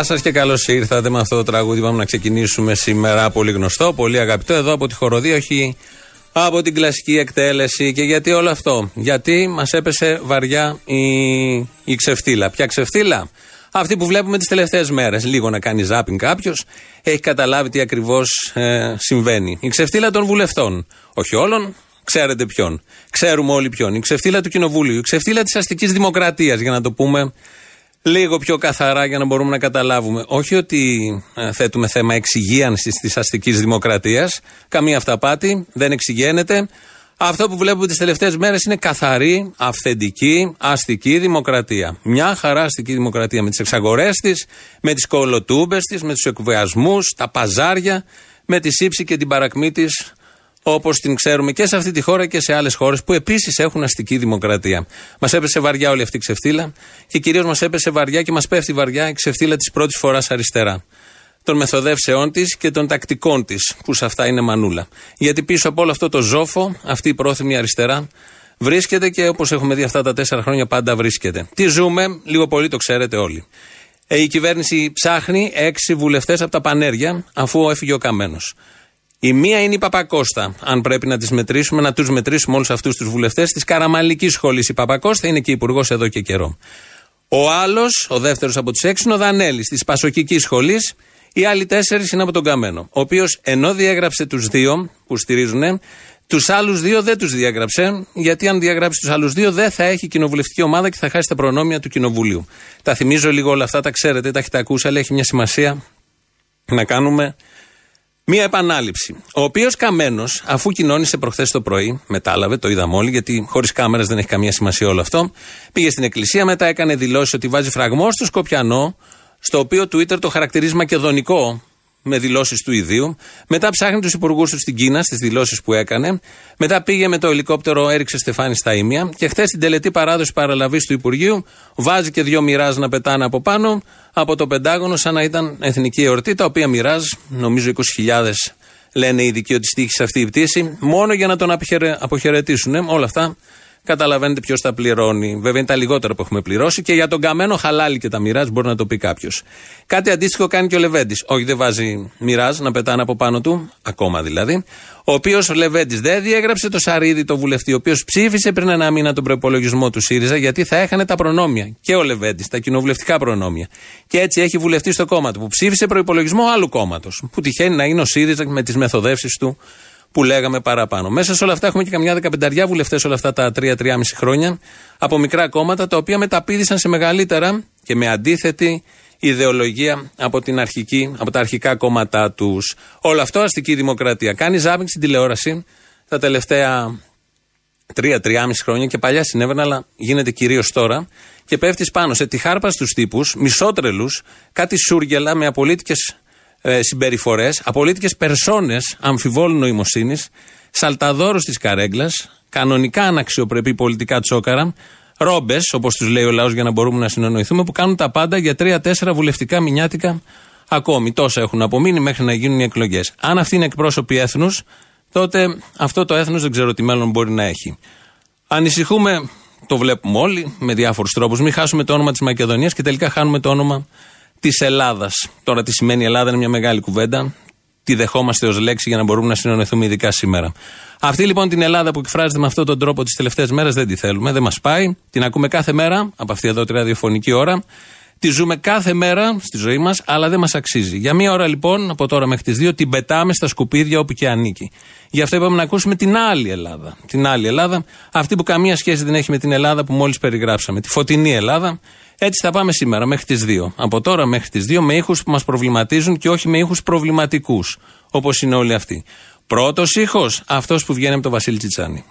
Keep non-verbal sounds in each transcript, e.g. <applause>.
Γεια σας και καλώς ήρθατε με αυτό το τραγούδι. Πάμε να ξεκινήσουμε σήμερα. Πολύ γνωστό, πολύ αγαπητό. Εδώ από τη χοροδία, όχι από την κλασική εκτέλεση. Και γιατί όλο αυτό; Γιατί μας έπεσε βαριά η, η ξεφτύλα. Ποια ξεφτύλα; Αυτή που βλέπουμε τις τελευταίες μέρες. Λίγο να κάνει ζάπινγκ κάποιος, έχει καταλάβει τι ακριβώς ε, συμβαίνει. Η ξεφτύλα των βουλευτών. Όχι όλων, ξέρετε ποιον. Ξέρουμε όλοι ποιον. Η ξεφτύλα του Κοινοβούλιου. Η ξεφτύλα της αστικής δημοκρατίας, για να το πούμε λίγο πιο καθαρά για να μπορούμε να καταλάβουμε. Όχι ότι ε, θέτουμε θέμα εξυγίανσης της αστικής δημοκρατίας. Καμία αυταπάτη, δεν εξηγένεται. Αυτό που βλέπουμε τις τελευταίες μέρες είναι καθαρή, αυθεντική, αστική δημοκρατία. Μια χαρά αστική δημοκρατία με τις εξαγορές της, με τις κολοτούμπες της, με τους εκβιασμούς, τα παζάρια, με τη σύψη και την παρακμή της όπως την ξέρουμε και σε αυτή τη χώρα και σε άλλες χώρες που επίσης έχουν αστική δημοκρατία. Μας έπεσε βαριά όλη αυτή η ξεφτύλα και κυρίως μας έπεσε βαριά και μας πέφτει βαριά η ξεφτύλα της πρώτης φοράς αριστερά. Των μεθοδεύσεών της και των τακτικών της, που σε αυτά είναι μανούλα. Γιατί πίσω από όλο αυτό το ζόφο, αυτή η πρόθυμη αριστερά, βρίσκεται και όπως έχουμε δει αυτά τα τέσσερα χρόνια πάντα βρίσκεται. Τι ζούμε, λίγο πολύ το ξέρετε όλοι. Ε, η κυβέρνηση ψάχνει έξι βουλευτές από τα πανέρια, αφού έφυγε ο Καμένος. Η μία είναι η Παπακώστα. Αν πρέπει να τις μετρήσουμε, να τους μετρήσουμε όλους αυτούς τους βουλευτές της Καραμαλικής Σχολής. Η Παπακώστα είναι και υπουργός εδώ και καιρό. Ο άλλος, ο δεύτερος από τους έξι, είναι ο Δανέλης της Πασοκικής Σχολής. Οι άλλοι τέσσερις είναι από τον Καμένο. Ο οποίος ενώ διέγραψε τους δύο που στηρίζουν, τους άλλους δύο δεν τους διέγραψε, γιατί αν διαγράψει τους άλλους δύο δεν θα έχει κοινοβουλευτική ομάδα και θα χάσει τα προνόμια του κοινοβουλίου. Τα θυμίζω λίγο όλα αυτά, τα ξέρετε, τα έχετε ακούσει, αλλά έχει μια σημασία να κάνουμε Μία επανάληψη. Ο οποίος Καμένος, αφού κοινώνησε προχθές το πρωί, μετάλαβε, το είδαμε όλοι, γιατί χωρίς κάμερες δεν έχει καμία σημασία όλο αυτό. Πήγε στην εκκλησία, μετά έκανε δηλώσεις ότι βάζει φραγμό στο Σκοπιανό, στο οποίο Twitter το χαρακτηρίζει μακεδονικό, με δηλώσεις του ιδίου. Μετά ψάχνει τους υπουργούς τους στην Κίνα, στις δηλώσεις που έκανε. Μετά πήγε με το ελικόπτερο, έριξε στεφάνι στα ίμια. Και χθες στην τελετή παράδοση παραλαβής του Υπουργείου, βάζει και δύο μοιράζ να πετάνε από πάνω από το Πεντάγωνο, σαν να ήταν εθνική εορτή, τα οποία μοιράζ, νομίζω 20.000 λένε οι ειδικοί ότι στήχησε αυτή η πτήση, μόνο για να τον αποχαιρετήσουν. Όλα αυτά καταλαβαίνετε ποιος τα πληρώνει. Βέβαια είναι τα λιγότερα που έχουμε πληρώσει και για τον καμένο χαλάλι και τα μοιράζ μπορεί να το πει κάποιος. Κάτι αντίστοιχο κάνει και ο Λεβέντης. Όχι, δεν βάζει μοιράζ να πετάνε από πάνω του, ακόμα δηλαδή. Ο οποίος ο Λεβέντης δεν διέγραψε το Σαρίδι, το βουλευτή, ο οποίος ψήφισε πριν ένα μήνα τον προπολογισμό του ΣΥΡΙΖΑ, γιατί θα έχανε τα προνόμια. Και ο Λεβέντης, τα κοινοβουλευτικά προνόμια. Και έτσι έχει βουλευτή στο κόμμα του, που ψήφισε προπολογισμό άλλου κόμματος. Που τυχαίνει να είναι ο ΣΥΡΙΖΑ με τις μεθοδεύσεις του που λέγαμε παραπάνω. Μέσα σε όλα αυτά έχουμε και καμιά δεκαπενταριά βουλευτές όλα αυτά τα τρία-τριάμιση χρόνια από μικρά κόμματα τα οποία μεταπίδησαν σε μεγαλύτερα και με αντίθετη ιδεολογία από, την αρχική, από τα αρχικά κόμματά τους. Όλο αυτό αστική δημοκρατία. Κάνει ζάπινγκ στην τηλεόραση τα τελευταία τρία-τριάμιση χρόνια και παλιά συνέβαινε, αλλά γίνεται κυρίως τώρα. Και πέφτεις πάνω σε τυχάρπα στους τύπους, μισότρελους, κάτι σούργελα με απολύτικες ε, συμπεριφορές, απολύτικες περσόνες αμφιβόλου νοημοσύνης, σαλταδόρους της καρέγκλα, κανονικά αναξιοπρεπή πολιτικά τσόκαρα, ρόμπες, όπως τους λέει ο λαός για να μπορούμε να συνεννοηθούμε, που κάνουν τα πάντα για τρία-τέσσερα βουλευτικά μηνιάτικα ακόμη. Τόσα έχουν απομείνει μέχρι να γίνουν οι εκλογές. Αν αυτοί είναι εκπρόσωποι έθνους, τότε αυτό το έθνος δεν ξέρω τι μέλλον μπορεί να έχει. Ανησυχούμε, το βλέπουμε όλοι με διάφορους τρόπους, μην χάσουμε το όνομα της Μακεδονίας και τελικά χάνουμε το όνομα της Ελλάδας. Τώρα, τι σημαίνει Ελλάδα είναι μια μεγάλη κουβέντα. Τη δεχόμαστε ως λέξη για να μπορούμε να συνονεθούμε ειδικά σήμερα. Αυτή λοιπόν την Ελλάδα που εκφράζεται με αυτόν τον τρόπο τις τελευταίες μέρες δεν τη θέλουμε, δεν μας πάει. Την ακούμε κάθε μέρα από αυτή εδώ τη ραδιοφωνική ώρα. Τη ζούμε κάθε μέρα στη ζωή μας, αλλά δεν μας αξίζει. Για μία ώρα λοιπόν, από τώρα μέχρι τις δύο, την πετάμε στα σκουπίδια όπου και ανήκει. Γι' αυτό είπαμε να ακούσουμε την άλλη Ελλάδα. Την άλλη Ελλάδα, αυτή που καμία σχέση δεν έχει με την Ελλάδα που μόλις περιγράψαμε. Τη φωτεινή Ελλάδα, έτσι θα πάμε σήμερα μέχρι τις 2. Από τώρα μέχρι τις 2 με ήχους που μας προβληματίζουν και όχι με ήχους προβληματικούς, όπως είναι όλοι αυτοί. Πρώτος ήχος, αυτός που βγαίνει από τον Βασίλη Τσιτσάνη.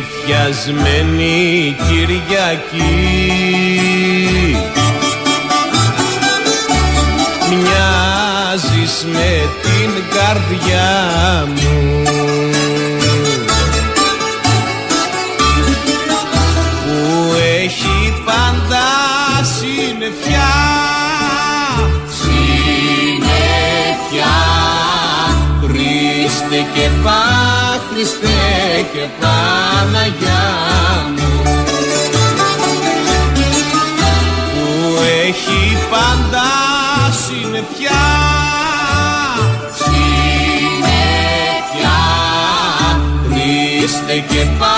Πιασμένη Κυριακή. Μοιάζεις με την καρδιά μου Χριστέ και Παναγιά μου. Που έχει πάντα συννεφιά Συννεφιά Χριστέ και Πά, Χριστέ και Παναγιά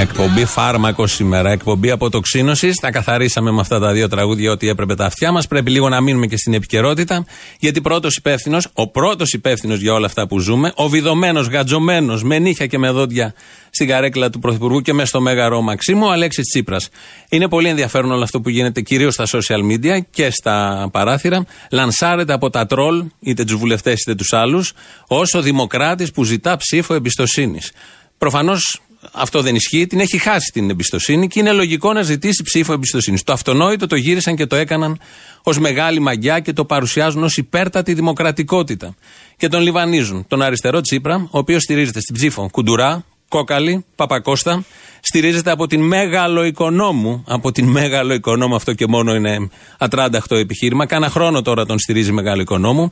Εκπομπή φάρμακο σήμερα. Εκπομπή αποτοξίνωση. Τα καθαρίσαμε με αυτά τα δύο τραγούδια ό,τι έπρεπε τα αυτιά μας. Πρέπει λίγο να μείνουμε και στην επικαιρότητα. Γιατί πρώτος υπεύθυνος, ο πρώτος υπεύθυνος για όλα αυτά που ζούμε, ο βιδωμένος, γατζωμένος, με νύχια και με δόντια στην καρέκλα του Πρωθυπουργού και μέσα στο Μέγαρο Μαξίμου, ο Αλέξης Τσίπρας. Είναι πολύ ενδιαφέρον όλο αυτό που γίνεται κυρίως στα social media και στα παράθυρα. Λανσάρεται από τα τρόλ, είτε τους βουλευτές είτε τους άλλους, ως ο δημοκράτης που ζητά ψήφο εμπιστοσύνης. Προφανώς αυτό δεν ισχύει, την έχει χάσει την εμπιστοσύνη και είναι λογικό να ζητήσει ψήφο εμπιστοσύνης. Το αυτονόητο το γύρισαν και το έκαναν ως μεγάλη μαγκιά και το παρουσιάζουν ως υπέρτατη δημοκρατικότητα. Και τον λιβανίζουν. Τον αριστερό Τσίπρα, ο οποίος στηρίζεται στην ψήφο Κουντουρά, Κόκαλη, Παπακώστα, στηρίζεται από την Μεγαλοοικονόμου. Από την Μεγαλοοικονόμου, αυτό και μόνο είναι ατράνταχτο επιχείρημα. Κάνα χρόνο τώρα τον στηρίζει Μεγαλοοικονόμου.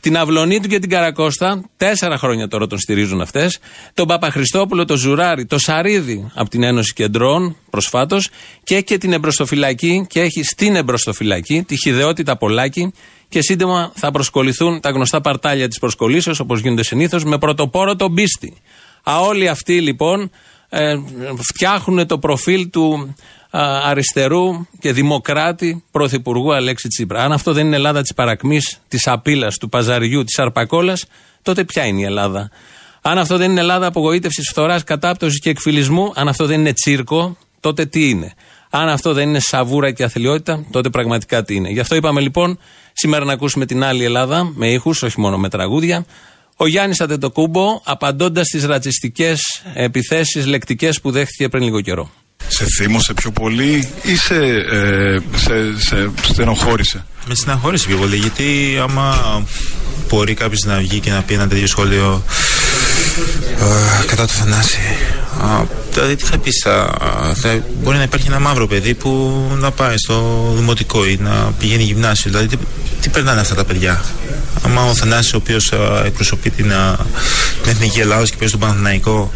Την Αυλωνίτου και την Καρακώστα, τέσσερα χρόνια τώρα τον στηρίζουν αυτές. Τον Παπαχριστόπουλο, τον Ζουράρι, το Σαρίδη από την Ένωση Κεντρών προσφάτως και και την εμπροστοφυλακή και έχει στην εμπροστοφυλακή τη χιδεότητα Πολάκη και σύντομα θα προσκοληθούν τα γνωστά παρτάλια της προσκολήσεως όπως γίνονται συνήθως με πρωτοπόρο τον πίστη. Α, όλοι αυτοί λοιπόν ε, φτιάχνουν το προφίλ του α, αριστερού και δημοκράτη πρωθυπουργού Αλέξη Τσίπρα. Αν αυτό δεν είναι Ελλάδα της παρακμής, της απειλή, του παζαριού, της αρπακόλας, τότε ποια είναι η Ελλάδα; Αν αυτό δεν είναι Ελλάδα απογοήτευσης, φθοράς, κατάπτωσης και εκφυλισμού, αν αυτό δεν είναι τσίρκο, τότε τι είναι; Αν αυτό δεν είναι σαβούρα και αθλειότητα, τότε πραγματικά τι είναι; Γι' αυτό είπαμε λοιπόν σήμερα να ακούσουμε την άλλη Ελλάδα με ήχους, όχι μόνο με τραγούδια. Ο Γιάννης Αντετοκούμπο απαντώντας στις ρατσιστικές επιθέσεις λεκτικές που δέχτηκε πριν λίγο καιρό. Σε θύμωσε πιο πολύ ή σε, ε, σε, σε στενοχώρησε; Με στενοχώρησε πιο πολύ γιατί άμα μπορεί κάποιος να βγει και να πει ένα τέτοιο σχόλιο ε, κατά του Θανάση. Α, δηλαδή τι θα πεις, θα, θα, μπορεί να υπάρχει ένα μαύρο παιδί που να πάει στο δημοτικό ή να πηγαίνει γυμνάσιο. Δηλαδή τι, τι περνάνε αυτά τα παιδιά; Άμα ο Θανάσης ο οποίος εκπροσωπεί την, α, την Εθνική Ελλάδα και παίζει τον Παναθηναϊκό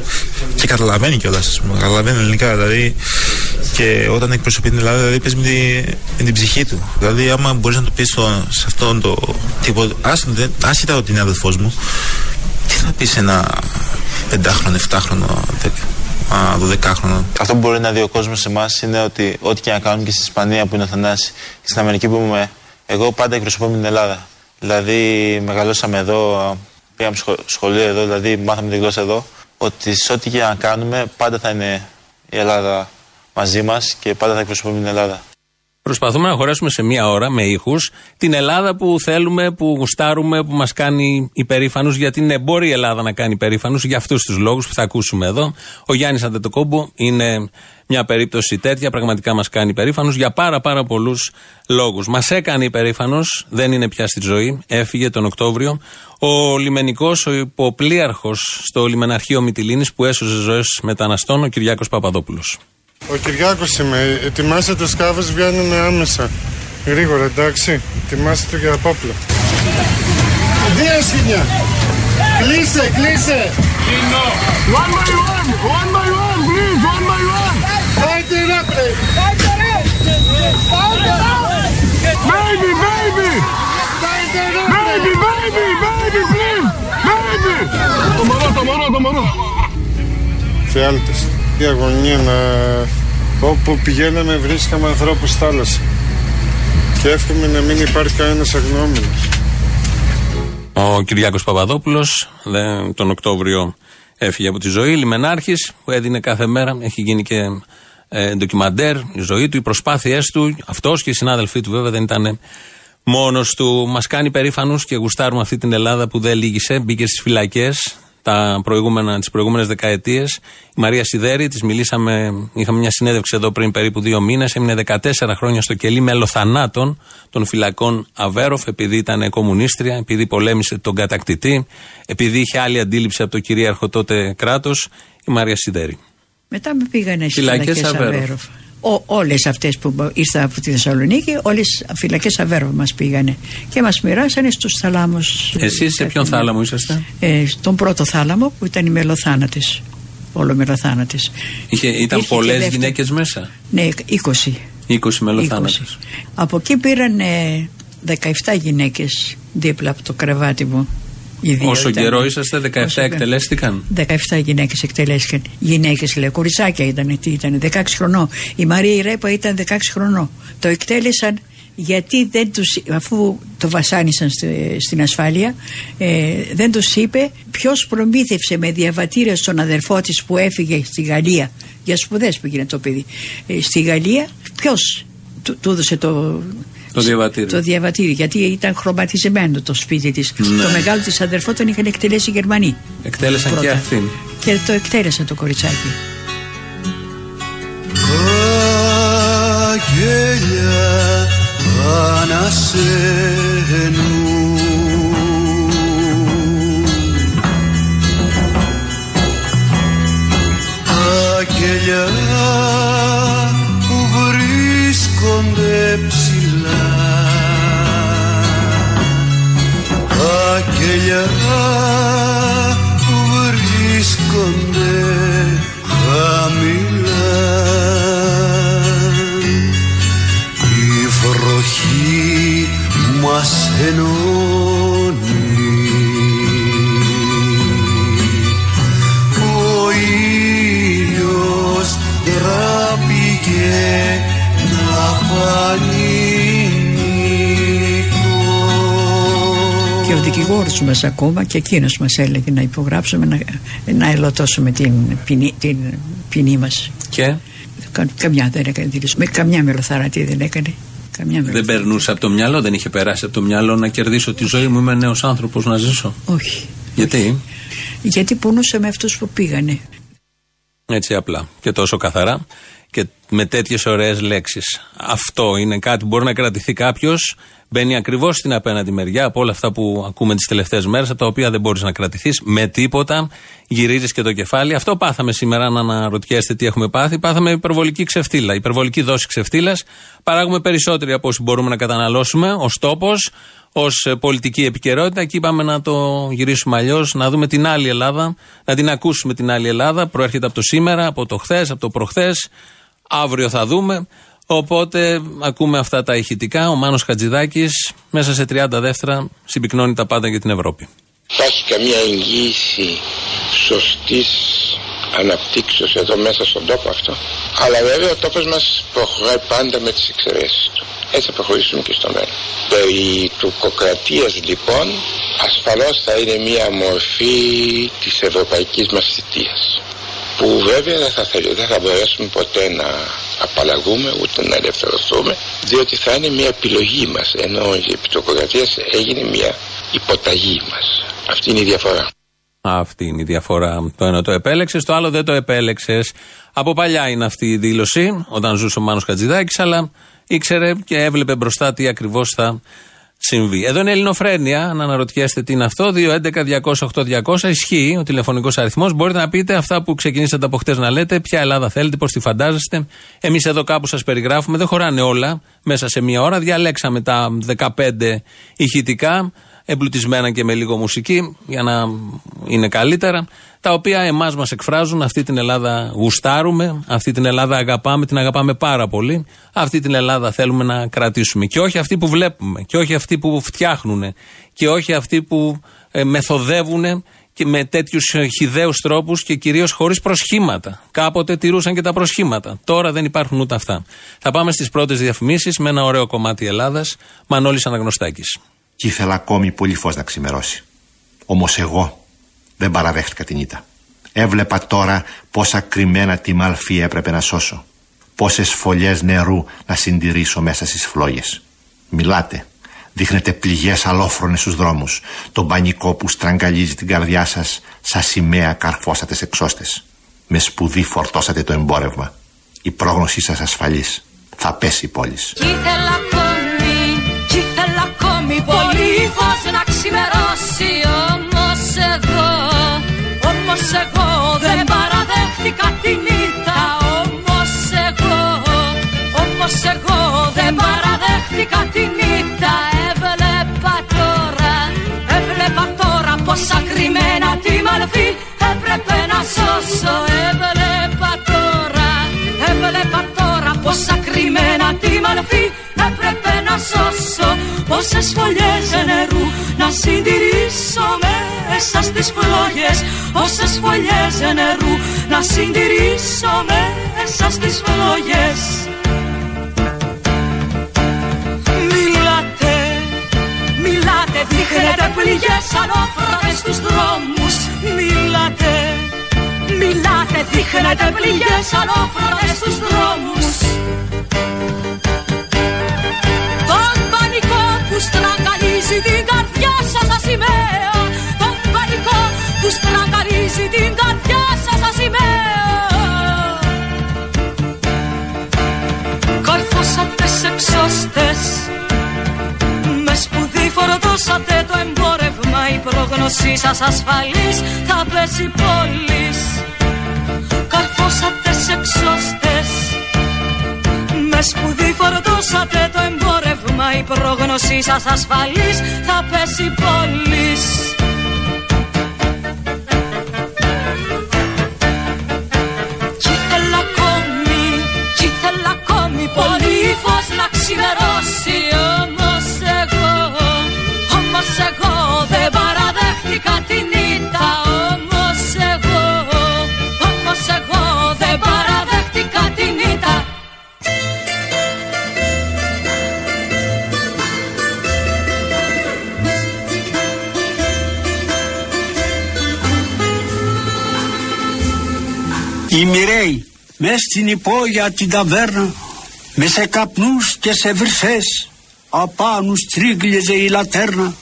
και καταλαβαίνει κιόλας, καταλαβαίνει ελληνικά δηλαδή και όταν εκπροσωπεί την Ελλάδα δηλαδή παίζει με, τη, με την ψυχή του. Δηλαδή άμα μπορείς να το πεις σε αυτόν το τύπο, άσχετα ότι είναι αδελφός μου, τι θα πεις σε ένα πεντάχρονο, εφτάχρονο, δωδεκάχρονο; Αυτό που μπορεί να δει ο κόσμος σε εμάς είναι ότι ό,τι και να κάνουμε και στην Ισπανία που είναι ο Θανάσης και στην Αμερική που είμαι, εγώ πάντα εκπροσωπώ την Ελλάδα. Δηλαδή, μεγαλώσαμε εδώ, πήγαμε σχολείο εδώ, δηλαδή μάθαμε τη γλώσσα εδώ. Ότι σε ό,τι και να κάνουμε, πάντα θα είναι η Ελλάδα μαζί μας και πάντα θα εκπροσωπούμε την Ελλάδα. Προσπαθούμε να χωρέσουμε σε μία ώρα με ήχους την Ελλάδα που θέλουμε, που γουστάρουμε, που μας κάνει υπερήφανους. Γιατί ναι, μπορεί η Ελλάδα να κάνει υπερήφανους για αυτούς τους λόγους που θα ακούσουμε εδώ. Ο Γιάννης Αντετοκόμπο είναι μια περίπτωση τέτοια, πραγματικά μας κάνει υπερήφανου για πάρα πάρα πολλούς λόγους. Μας έκανε υπερήφανο, δεν είναι πια στη ζωή, έφυγε τον Οκτώβριο. Ο λιμενικός, ο υποπλίαρχο στο λιμεναρχείο Μυτιλίνης που έσωσε ζωές μεταναστών, ο Κυριάκος Παπαδόπουλος. Ο Κυριάκος είμαι. Ετοιμάστε το σκάφος, βγαίνουμε άμεσα. Γρήγορα, εντάξει. Ετοιμάστε το για απόπλο. Δύο σκηνιά. Κλείσε, κλείσε. One by one, one by one, please, one by one. Fight it up, please. Baby, baby. Baby, baby, baby, please. Baby. Το μωρό, το μωρό, το μωρό. Φιάλτες. Η αγωνία να... Όπου πηγαίναμε βρίσκαμε ανθρώπους στη θάλασσα. Και εύχομαι να μην υπάρχει κανένας αγνώμενος. Ο Κυριάκος Παπαδόπουλος τον Οκτώβριο έφυγε από τη ζωή. Λιμενάρχης που έδινε κάθε μέρα, έχει γίνει και ε, ντοκιμαντέρ, η ζωή του, οι προσπάθειές του. Αυτός και οι συνάδελφοί του βέβαια δεν ήταν μόνος του. Μας κάνει περήφανους και γουστάρουμε αυτή την Ελλάδα που δεν λύγησε. Μπήκε στις φυλακές τα προηγούμενα, τις προηγούμενες δεκαετίες. Η Μαρία Σιδέρη, της μιλήσαμε, είχαμε μια συνέντευξη εδώ πριν περίπου δύο μήνες, έμεινε 14 χρόνια στο κελί μελοθανάτων των φυλακών Αβέροφ, επειδή ήταν κομμουνίστρια, επειδή πολέμησε τον κατακτητή, επειδή είχε άλλη αντίληψη από το κυρίαρχο τότε κράτος, η Μαρία Σιδέρη. Μετά με πήγανε στις Φυλακές φυλακές Αβέροφ. Αβέροφ. Όλες αυτές που ήρθαν από τη Θεσσαλονίκη, όλες φυλακές Αβέροφ μας πήγανε. Και μας μοιράσανε στους θάλαμους. Εσείς σε ποιον θάλαμο είσαστε; Ε, στον πρώτο θάλαμο που ήταν οι μελοθάνατε. Όλο μελοθάνατε. Είχε, ήταν Ήρθε και πολλές δεύτερη. γυναίκες μέσα; Ναι, 20. 20 20. μελοθάνατες. Από εκεί πήραν ε, 17 γυναίκες δίπλα από το κρεβάτι μου. Οι δύο Όσο ήταν. καιρό είσαστε, 17 Όσο καιρό. εκτελέστηκαν; 17 γυναίκες εκτελέστηκαν. Γυναίκες, λέει, κοριτσάκια ήταν, τι ήταν, 16 χρονών. Η Μαρία η Ρέπα ήταν 16 χρονών. Το εκτέλεσαν γιατί δεν τους, αφού το βασάνισαν στη- στην ασφάλεια, ε, δεν τους είπε ποιος προμήθευσε με διαβατήρια στον αδερφό της που έφυγε στη Γαλλία για σπουδές που γίνεται το παιδί. Ε, στη Γαλλία ποιος του, του έδωσε το, Το διαβατήριο. το διαβατήριο, γιατί ήταν χρωματισμένο το σπίτι της. Ναι. Το μεγάλο της αδερφό τον είχαν εκτελέσει οι Γερμανοί. Εκτέλεσαν και Πρώτα. αυτήν. Και το εκτέλεσε το κοριτσάκι. Αγγέλια ανασένουν Αγγέλια που βρίσκονται ψηλά Αγγέλια που βρίσκονται χαμηλά η βροχή μας ενώνει. Ο ήλιος τραπήκε να φανεί νύχτος. Και ο δικηγόρος μας ακόμα και εκείνος μας έλεγε να υπογράψουμε να, να ελωτώσουμε την ποινή, την ποινή μας. Και; Καμιά δεν έκανε δήλωση. Με καμιά μελοθαρατή δεν έκανε. Καμιά δεν μελοθαρατή. περνούσε από το μυαλό, δεν είχε περάσει από το μυαλό να κερδίσω τη ζωή μου. Είμαι νέος άνθρωπος να ζήσω. Όχι. Γιατί; Γιατί πονούσε με αυτούς που πήγανε. Έτσι απλά και τόσο καθαρά και με τέτοιες ωραίες λέξεις. Αυτό είναι κάτι που μπορεί να κρατηθεί κάποιος. Μπαίνει ακριβώς στην απέναντι μεριά από όλα αυτά που ακούμε τις τελευταίες μέρες, από τα οποία δεν μπορείς να κρατηθείς με τίποτα. Γυρίζεις και το κεφάλι. Αυτό πάθαμε σήμερα, να αναρωτιέστε τι έχουμε πάθει. Πάθαμε υπερβολική ξεφτύλα, υπερβολική δόση ξεφτύλας. Παράγουμε περισσότεροι από όσοι μπορούμε να καταναλώσουμε ως τόπος, ως πολιτική επικαιρότητα. Και είπαμε να το γυρίσουμε αλλιώς, να δούμε την άλλη Ελλάδα, να την ακούσουμε την άλλη Ελλάδα. Προέρχεται από το σήμερα, από το χθες, από το προχθές. Αύριο θα δούμε. Οπότε ακούμε αυτά τα ηχητικά. Ο Μάνος Χατζηδάκης μέσα σε 30 δεύτερα συμπυκνώνει τα πάντα για την Ευρώπη. Υπάρχει καμία εγγύηση σωστής αναπτύξεως εδώ μέσα στον τόπο αυτό. Αλλά βέβαια ο τόπος μας προχωράει πάντα με τις εξαιρέσεις του. Έτσι θα προχωρήσουμε και στο μέλλον. Περί του κοκρατίας λοιπόν ασφαλώς θα είναι μια μορφή της ευρωπαϊκής μας θητείας που βέβαια δεν θα, θέλ- δεν θα μπορέσουμε ποτέ να απαλλαγούμε ούτε να ελευθερωθούμε διότι θα είναι μια επιλογή μας ενώ η επιτοκοκρατία έγινε μια υποταγή μας. Αυτή είναι η διαφορά. Αυτή είναι η διαφορά. Το ένα το επέλεξες, το άλλο δεν το επέλεξες. Από παλιά είναι αυτή η δήλωση, όταν ζούσε ο Μάνος Χατζηδάκης, αλλά ήξερε και έβλεπε μπροστά τι ακριβώς θα συμβεί. Εδώ είναι Ελληνοφρένεια, να αναρωτιέστε τι είναι αυτό. 2.11.208.200 ισχύει ο τηλεφωνικός αριθμός. Μπορείτε να πείτε αυτά που ξεκινήσατε από χτες να λέτε, ποια Ελλάδα θέλετε, πώς τη φαντάζεστε. Εμείς εδώ κάπου σας περιγράφουμε, δεν χωράνε όλα μέσα σε μία ώρα. Διαλέξαμε τα 15 ηχητικά εμπλουτισμένα και με λίγο μουσική για να είναι καλύτερα, τα οποία εμάς μας εκφράζουν, αυτή την Ελλάδα γουστάρουμε, αυτή την Ελλάδα αγαπάμε, την αγαπάμε πάρα πολύ, αυτή την Ελλάδα θέλουμε να κρατήσουμε και όχι αυτή που βλέπουμε και όχι αυτή που φτιάχνουν και όχι αυτή που ε, μεθοδεύουν και με τέτοιους χιδαίους τρόπους και κυρίως χωρίς προσχήματα. Κάποτε τηρούσαν και τα προσχήματα. Τώρα δεν υπάρχουν ούτε αυτά. Θα πάμε στις πρώτες διαφημίσεις με ένα ωραίο κομμάτι Ελλάδας. Μανώλης Αναγνωστάκης. και ήθελα ακόμη πολύ φως να ξημερώσει. Όμως εγώ δεν παραδέχτηκα την ήττα. Έβλεπα τώρα πόσα κρυμμένα τη μαλφή έπρεπε να σώσω. Πόσες φωλιές νερού να συντηρήσω μέσα στις φλόγες. Μιλάτε, Δείχνετε πληγές αλόφρονες στους δρόμους. Το πανικό που στραγγαλίζει την καρδιά σας Σα σημαία καρφώσατε σε εξώστες. Με σπουδή φορτώσατε το εμπόρευμα. Η πρόγνωσή σας ασφαλής. Θα πέσει η πόλη. Κι ήθελα ακόμη, κι ήθελα ακόμη πολύ φως να να σώσω Έβλεπα τώρα, έβλεπα τώρα πόσα κρυμμένα τη μαλφή έπρεπε να σώσω Πόσες φωλιές νερού να συντηρήσω μέσα στις φλόγες Πόσες φωλιές νερού να συντηρήσω μέσα στις φλόγες. Μιλάτε, μιλάτε, δείχνετε πληγές ανώφρονες στους δρόμους. Μιλάτε, μιλάτε, δείχνετε πληγές ανώφρονες στους δρόμους. Τον πανικό που στραγγαλίζει την καρδιά σας σαν σημαία Τον πανικό που στραγγαλίζει την καρδιά σας σαν σημαία Καρφώσατε σε εξώστες Με σπουδή φορτώσατε το εμπόρευμα. Η πρόγνωσή σας ασφαλής θα πέσει πόλης Καρφώσατε σε εξώστες. Με σπουδή φορτώσατε το εμπόρευμα. Η πρόγνωσή σας ασφαλής θα πέσει πόλης στην υπόγεια την ταβέρνα με σε καπνούς και σε βρυσές απάνω στρίγλιζε η λατέρνα.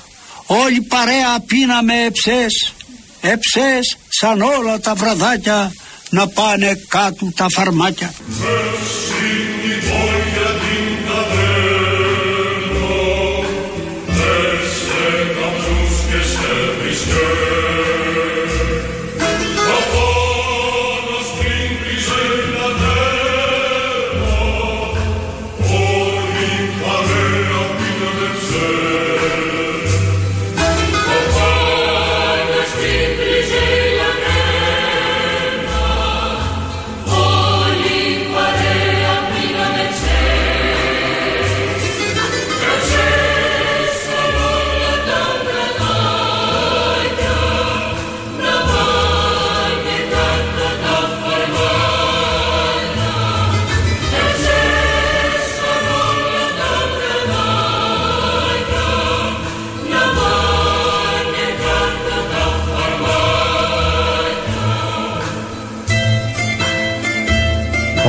Όλη παρέα πίναμε εψές εψές σαν όλα τα βραδάκια να πάνε κάτω τα φαρμάκια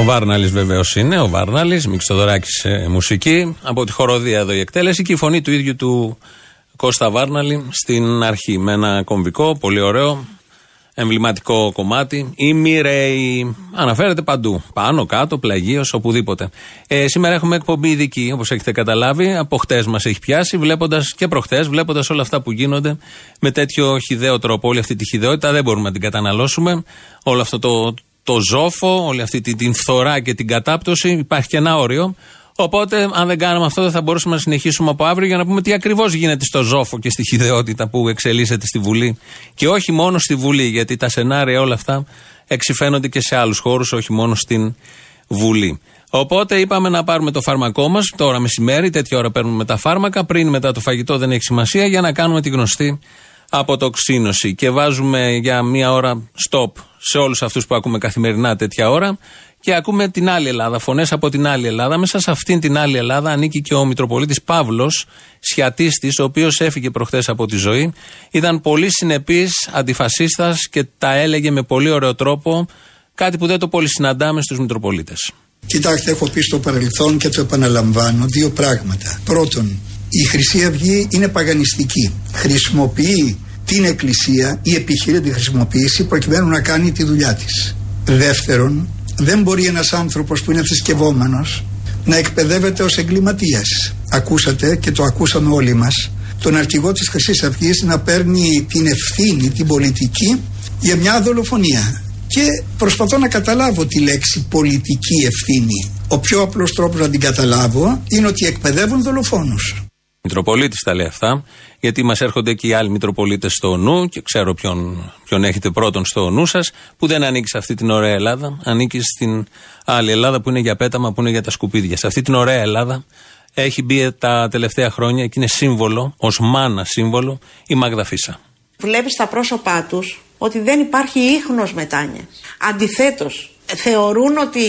Ο Βάρναλης βεβαίως είναι, ο Βάρναλης, Μιξτοδωράκη σε μουσική. Από τη χοροδία εδώ η εκτέλεση και η φωνή του ίδιου του Κώστα Βάρναλη στην αρχή. Με ένα κομβικό, πολύ ωραίο, εμβληματικό κομμάτι. Η Μιρέη αναφέρεται παντού. Πάνω, κάτω, πλαγίω, οπουδήποτε. Ε, σήμερα έχουμε εκπομπή ειδική, όπως έχετε καταλάβει. Από χτες μας έχει πιάσει, βλέποντας και προχτές, βλέποντας όλα αυτά που γίνονται με τέτοιο χιδαίο τρόπο. Όλη αυτή τη χιδαιότητα δεν μπορούμε να την καταναλώσουμε. Όλο αυτό το, το ζόφο, όλη αυτή την, την φθορά και την κατάπτωση, υπάρχει και ένα όριο. Οπότε, αν δεν κάναμε αυτό, δεν θα μπορούσαμε να συνεχίσουμε από αύριο για να πούμε τι ακριβώς γίνεται στο ζόφο και στη χιδεότητα που εξελίσσεται στη Βουλή. Και όχι μόνο στη Βουλή, γιατί τα σενάρια όλα αυτά εξηφαίνονται και σε άλλους χώρους, όχι μόνο στην Βουλή. Οπότε είπαμε να πάρουμε το φάρμακό μας τώρα μεσημέρι, τέτοια ώρα παίρνουμε τα φάρμακα. Πριν μετά το φαγητό δεν έχει σημασία για να κάνουμε τη γνωστή αποτοξίνωση. Και βάζουμε για μία ώρα stop σε όλους αυτούς που ακούμε καθημερινά τέτοια ώρα και ακούμε την άλλη Ελλάδα, φωνές από την άλλη Ελλάδα. Μέσα σε αυτήν την άλλη Ελλάδα ανήκει και ο Μητροπολίτης Παύλος, Σιατίστης, ο οποίος έφυγε προχθές από τη ζωή. Ήταν πολύ συνεπής, αντιφασίστας και τα έλεγε με πολύ ωραίο τρόπο, κάτι που δεν το πολύ συναντάμε στους Μητροπολίτες. Κοιτάξτε, έχω πει στο παρελθόν και το επαναλαμβάνω δύο πράγματα. Πρώτον, Η Χρυσή Αυγή είναι παγανιστική. Χρησιμοποιεί την Εκκλησία ή επιχειρεί τη χρησιμοποίηση προκειμένου να κάνει τη δουλειά της. Δεύτερον, δεν μπορεί ένας άνθρωπος που είναι θρησκευόμενος να εκπαιδεύεται ως εγκληματίας. Ακούσατε και το ακούσαμε όλοι μας τον αρχηγό της Χρυσής Αυγής να παίρνει την ευθύνη, την πολιτική για μια δολοφονία. Και προσπαθώ να καταλάβω τη λέξη πολιτική ευθύνη. Ο πιο απλός τρόπος να την καταλάβω είναι ότι εκπαιδεύουν δολοφόνους. Μητροπολίτης τα λέει αυτά, γιατί μας έρχονται και οι άλλοι Μητροπολίτες στο νου και ξέρω ποιον, ποιον έχετε πρώτον στο νου σας, που δεν ανήκει σε αυτή την ωραία Ελλάδα, ανήκει στην άλλη Ελλάδα που είναι για πέταμα, που είναι για τα σκουπίδια. Σε αυτή την ωραία Ελλάδα έχει μπει τα τελευταία χρόνια και είναι σύμβολο, ως μάνα σύμβολο, η Μάγδα Φίσα. Βλέπεις στα πρόσωπά τους ότι δεν υπάρχει ίχνος μετάνοια. Αντιθέτως, θεωρούν ότι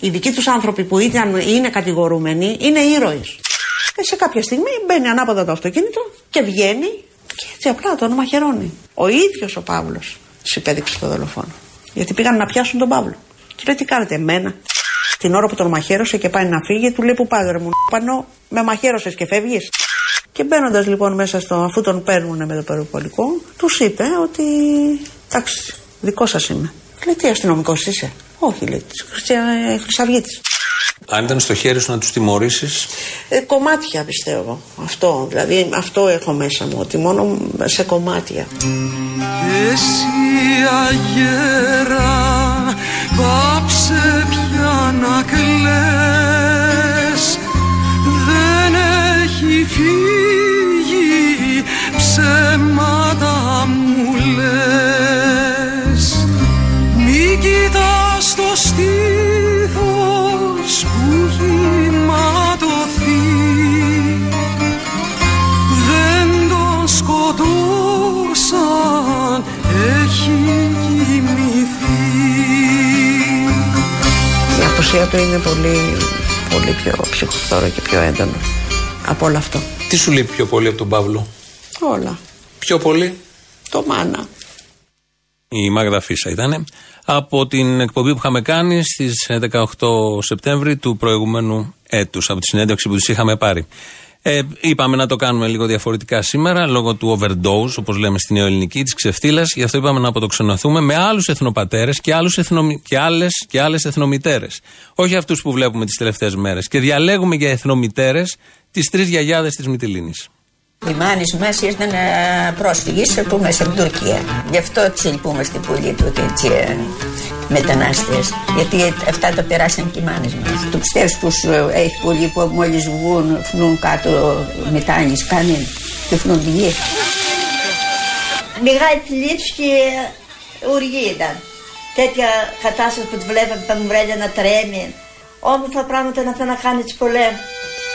οι δικοί τους άνθρωποι που ήταν, είναι κατηγορούμενοι είναι ήρωες. Και σε κάποια στιγμή μπαίνει ανάποδα το αυτοκίνητο και βγαίνει και έτσι απλά το όνομα χαιρώνει. Ο ίδιος ο Παύλος υπέδειξε το δολοφόνο. Γιατί πήγαν να πιάσουν τον Παύλο. Και λέει τι κάνετε εμένα; Την ώρα που τον μαχαίρωσε και πάει να φύγει, του λέει που ρε μου πανώ, με μαχαίρωσες και φεύγεις; Και μπαίνοντας λοιπόν μέσα στο, αφού τον παίρνουν με το περιπολικό, τους είπε ότι εντάξει, δικό σας είμαι. Λέει τι αστυνομικός είσαι; Όχι, λέει, της Χρυσαυγήτη. Αν ήταν στο χέρι σου να τους τιμωρήσεις; Ε, κομμάτια πιστεύω. Αυτό. Δηλαδή αυτό έχω μέσα μου. Ότι μόνο σε κομμάτια. Εσύ αγέρα πάψε πια να κλαις Δεν έχει φύγει ψέματα απουσία του είναι πολύ, πολύ πιο ψυχοφθόρο και πιο έντονο από όλο αυτό. Τι σου λείπει πιο πολύ από τον Παύλο; Όλα. Πιο πολύ; Το μάνα. Η Μάγδα Φίσα ήταν από την εκπομπή που είχαμε κάνει στις 18 Σεπτέμβρη του προηγούμενου έτους από τη συνέντευξη που τους είχαμε πάρει. Ε, είπαμε να το κάνουμε λίγο διαφορετικά σήμερα λόγω του overdose, όπως λέμε στην νεοελληνική, της ξεφτύλας. Γι' αυτό είπαμε να αποτοξενωθούμε με άλλους εθνοπατέρες και, άλλους εθνομι... και, άλλες, και άλλες εθνομητέρες. Όχι αυτούς που βλέπουμε τις τελευταίες μέρες. Και διαλέγουμε για εθνομητέρες τις τρεις γιαγιάδες της Μυτιλίνης. Οι μάνες μας ήρθαν πρόσφυγες, πούμε, από την Τουρκία. Γι' αυτό λυπούμαστε πολύ του έτσι μετανάστες. Γιατί αυτά τα περάσαν και οι μάνες μας. Το πιστεύεις πως ε, έχει πολύ που μόλις βγουν, φνούν κάτω μετάνοιες, κάνει και φνούν τη γη. Μεγάλη θλίψη και οργή ήταν. Τέτοια κατάσταση που τη βλέπαμε τα μουρέλια να τρέμει. Όμορφα πράγματα να θέλει να κάνει πολέμου.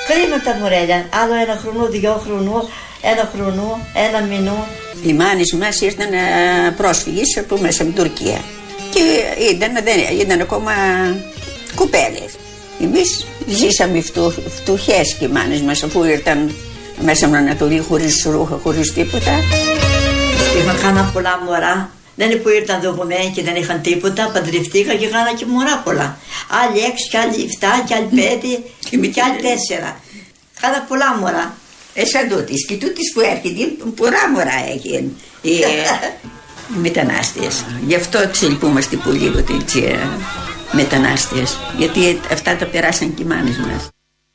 Κρίμα τα μωρέλια. Άλλο ένα χρονό, δυο χρονού, ένα χρονού, ένα μηνού. Οι μάνε μας ήρθαν πρόσφυγες που μέσα από την Τουρκία. Και ήταν, δεν, ήταν ακόμα κουπέλες. Εμείς ζήσαμε φτου, φτωχές και οι μάνες μας αφού ήρθαν μέσα από την Ανατολή χωρίς ρούχα, χωρίς τίποτα. Είχα κάνα πολλά μωρά. Δεν είναι που ήρθαν δοκουμένοι και δεν είχαν τίποτα, παντρευτήκα και είχαν και μωρά πολλά. Άλλοι έξι, και άλλοι εφτά, και άλλοι πέντε, και άλλοι τέσσερα. Κάνα πολλά μωρά. Ε, σαν τούτης. Και τούτης που έρχεται, πολλά μωρά έχει. Οι, οι μετανάστες. Γι' αυτό ξελπούμαστε πολύ από τις ε, μετανάστες. Γιατί αυτά τα περάσαν και οι μάνες μας.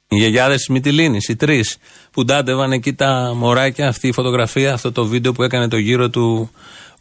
Οι γιαγιάδες τη Μυτιλίνης, οι τρεις, που ντάντευαν εκεί τα μωράκια, αυτή η φωτογραφία, αυτό το βίντεο που έκανε το γύρο του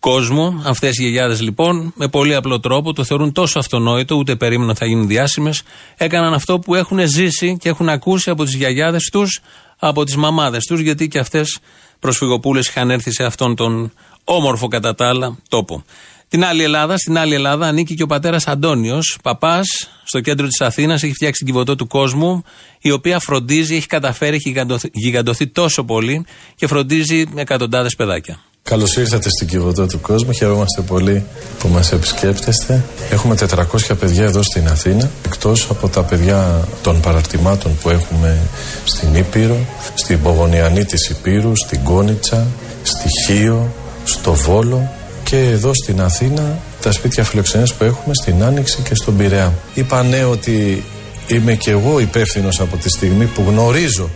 κόσμου. Αυτές οι γιαγιάδες λοιπόν, με πολύ απλό τρόπο, το θεωρούν τόσο αυτονόητο, ούτε περίμεναν θα γίνουν διάσημες. Έκαναν αυτό που έχουν ζήσει και έχουν ακούσει από τις γιαγιάδες τους, από τις μαμάδες τους, γιατί και αυτές προσφυγοπούλες είχαν έρθει σε αυτόν τον όμορφο κατά τα άλλα τόπο. Την άλλη Ελλάδα, στην άλλη Ελλάδα ανήκει και ο πατέρας Αντώνιος, παπάς, στο κέντρο της Αθήνας, έχει φτιάξει την κυβωτό του κόσμου, η οποία φροντίζει, έχει καταφέρει, έχει γιγαντωθεί τόσο πολύ και φροντίζει εκατοντάδες παιδάκια. Καλώς ήρθατε στην Κιβωτό του Κόσμου. Χαιρόμαστε πολύ που μας επισκέπτεστε. Έχουμε 400 παιδιά εδώ στην Αθήνα. Εκτός από τα παιδιά των παραρτημάτων που έχουμε στην Ήπειρο, στην Πογονιανή της Ήπειρου, στην Κόνιτσα, στη Χίο, στο Βόλο και εδώ στην Αθήνα τα σπίτια φιλοξενίας που έχουμε στην Άνοιξη και στον Πειραιά. Είπα ναι ότι είμαι και εγώ υπεύθυνος από τη στιγμή που γνωρίζω